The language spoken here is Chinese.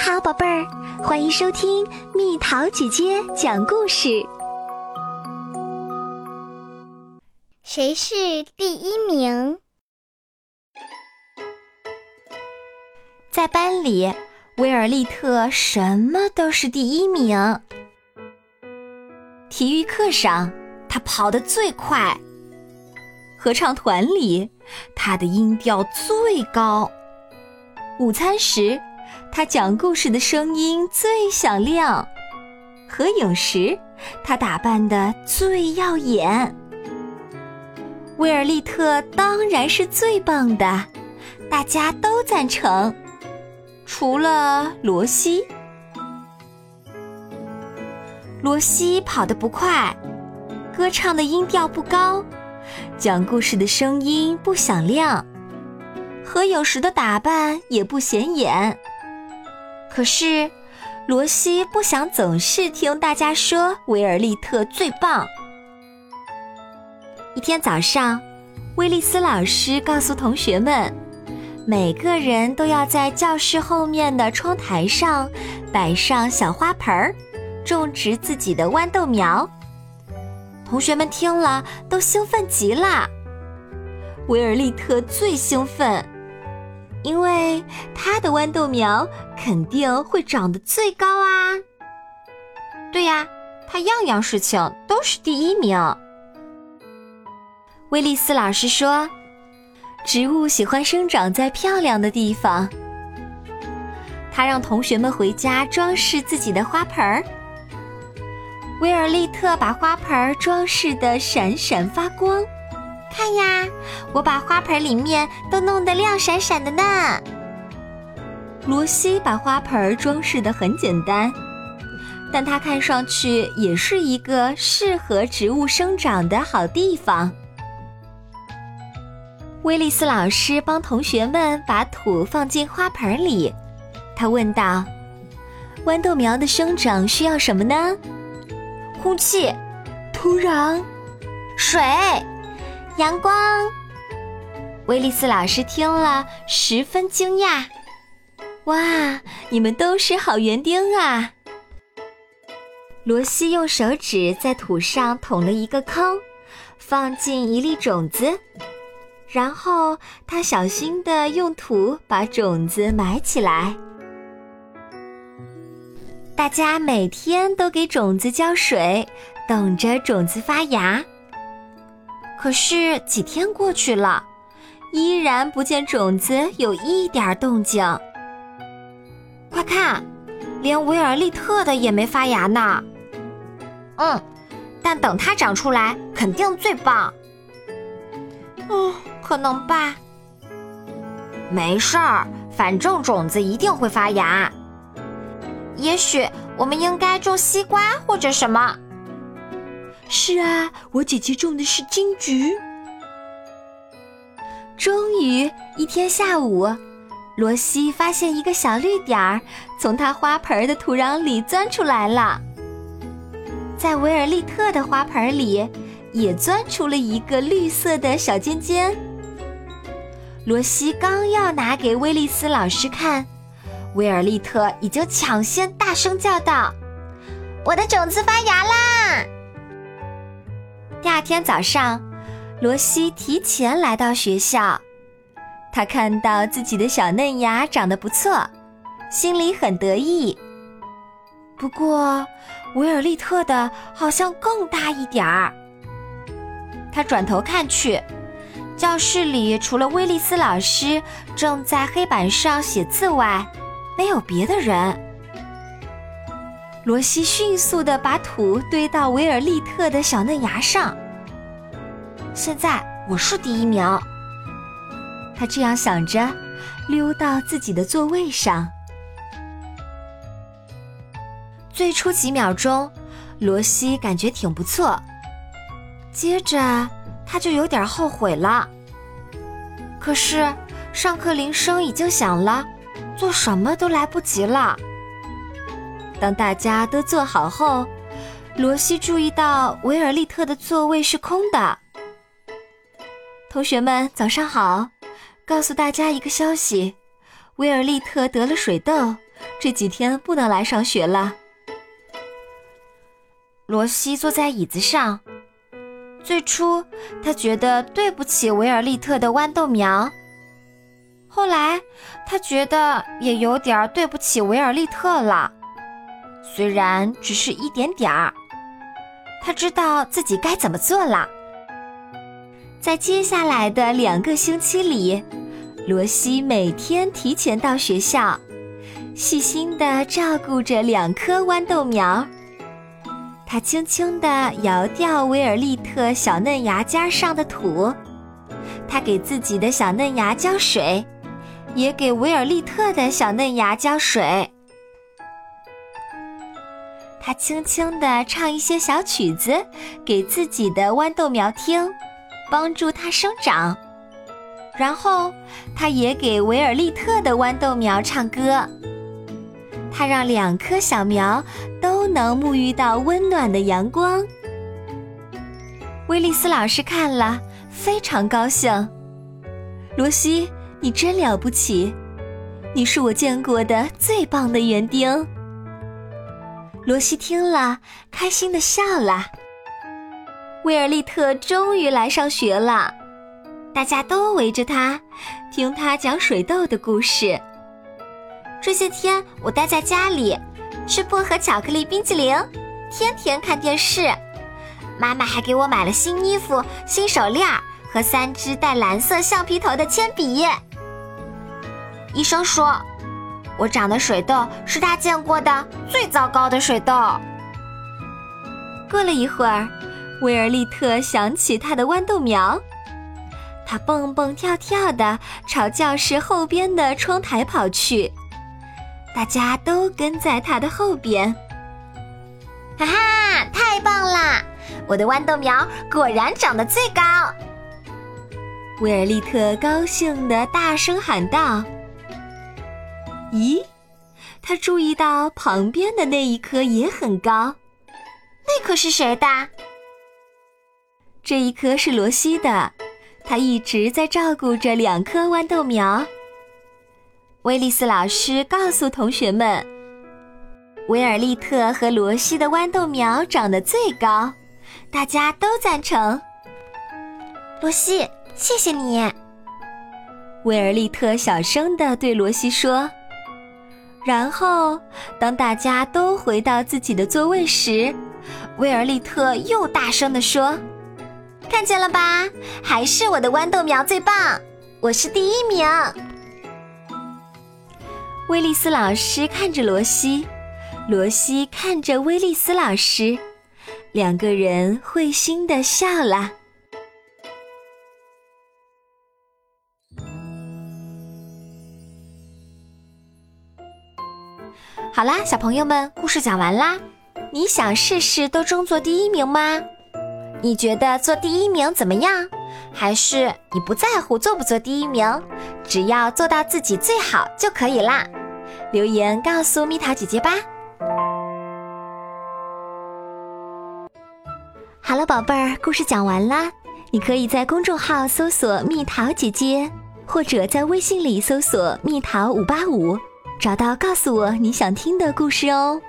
好，宝贝儿，欢迎收听蜜桃姐姐讲故事。谁是第一名？在班里，威尔利特什么都是第一名。体育课上，他跑得最快；合唱团里，他的音调最高；午餐时，他讲故事的声音最响亮；合影时，他打扮的最耀眼。威尔利特当然是最棒的，大家都赞成，除了罗西。罗西跑得不快，歌唱的音调不高，讲故事的声音不响亮，合影时的打扮也不显眼。可是，罗西不想总是听大家说维尔利特最棒。一天早上，威利斯老师告诉同学们，每个人都要在教室后面的窗台上摆上小花盆儿，种植自己的豌豆苗。同学们听了都兴奋极了，维尔利特最兴奋。因为他的豌豆苗肯定会长得最高啊！对呀，他样样事情都是第一名。威利斯老师说：“植物喜欢生长在漂亮的地方。”他让同学们回家装饰自己的花盆儿。威尔利特把花盆儿装饰得闪闪发光。看呀，我把花盆里面都弄得亮闪闪的呢。罗西把花盆装饰的很简单，但它看上去也是一个适合植物生长的好地方。威利斯老师帮同学们把土放进花盆里，他问道：“豌豆苗的生长需要什么呢？”“空气、土壤、水。”阳光，威利斯老师听了十分惊讶。哇，你们都是好园丁啊！罗西用手指在土上捅了一个坑，放进一粒种子，然后他小心地用土把种子埋起来。大家每天都给种子浇水，等着种子发芽。可是几天过去了，依然不见种子有一点动静。快看，连维尔利特的也没发芽呢。嗯，但等它长出来，肯定最棒。嗯，可能吧。没事儿，反正种子一定会发芽。也许我们应该种西瓜或者什么。是啊，我姐姐种的是金桔。终于一天下午，罗西发现一个小绿点儿从他花盆的土壤里钻出来了。在维尔利特的花盆里，也钻出了一个绿色的小尖尖。罗西刚要拿给威利斯老师看，威尔利特已经抢先大声叫道：“我的种子发芽啦！”第二天早上，罗西提前来到学校。他看到自己的小嫩芽长得不错，心里很得意。不过，维尔利特的好像更大一点儿。他转头看去，教室里除了威利斯老师正在黑板上写字外，没有别的人。罗西迅速地把土堆到维尔利特的小嫩芽上。现在我是第一名。他这样想着，溜到自己的座位上。最初几秒钟，罗西感觉挺不错，接着他就有点后悔了。可是上课铃声已经响了，做什么都来不及了。当大家都坐好后，罗西注意到维尔利特的座位是空的。同学们，早上好！告诉大家一个消息：维尔利特得了水痘，这几天不能来上学了。罗西坐在椅子上。最初，他觉得对不起维尔利特的豌豆苗。后来，他觉得也有点对不起维尔利特了，虽然只是一点点儿。他知道自己该怎么做了。在接下来的两个星期里，罗西每天提前到学校，细心地照顾着两棵豌豆苗。他轻轻地摇掉维尔利特小嫩芽尖上的土，他给自己的小嫩芽浇水，也给维尔利特的小嫩芽浇水。他轻轻地唱一些小曲子给自己的豌豆苗听，帮助它生长。然后，他也给维尔利特的豌豆苗唱歌。他让两棵小苗都能沐浴到温暖的阳光。威利斯老师看了非常高兴。罗西，你真了不起，你是我见过的最棒的园丁。罗西听了，开心的笑了。威尔利特终于来上学了，大家都围着他，听他讲水痘的故事。这些天我待在家里，吃薄荷巧克力冰淇淋，天天看电视。妈妈还给我买了新衣服、新手链和三支带蓝色橡皮头的铅笔。医生说，我长的水痘是他见过的最糟糕的水痘。过了一会儿，威尔利特想起他的豌豆苗，他蹦蹦跳跳的朝教室后边的窗台跑去。大家都跟在他的后边，哈哈，太棒了！我的豌豆苗果然长得最高。威尔利特高兴地大声喊道：“咦，他注意到旁边的那一棵也很高，那棵是谁的？这一棵是罗西的，他一直在照顾着两棵豌豆苗。”威利斯老师告诉同学们：“维尔利特和罗西的豌豆苗长得最高，大家都赞成。”罗西，谢谢你。威尔利特小声地对罗西说。然后，当大家都回到自己的座位时，威尔利特又大声地说：“看见了吧，还是我的豌豆苗最棒，我是第一名。”威利斯老师看着罗西，罗西看着威利斯老师，两个人会心的笑了。好啦，小朋友们，故事讲完啦。你想试试都争做第一名吗？你觉得做第一名怎么样？还是你不在乎做不做第一名，只要做到自己最好就可以啦。留言告诉蜜桃姐姐吧。好了，宝贝儿，故事讲完啦。你可以在公众号搜索“蜜桃姐姐”，或者在微信里搜索“蜜桃五八五”，找到告诉我你想听的故事哦。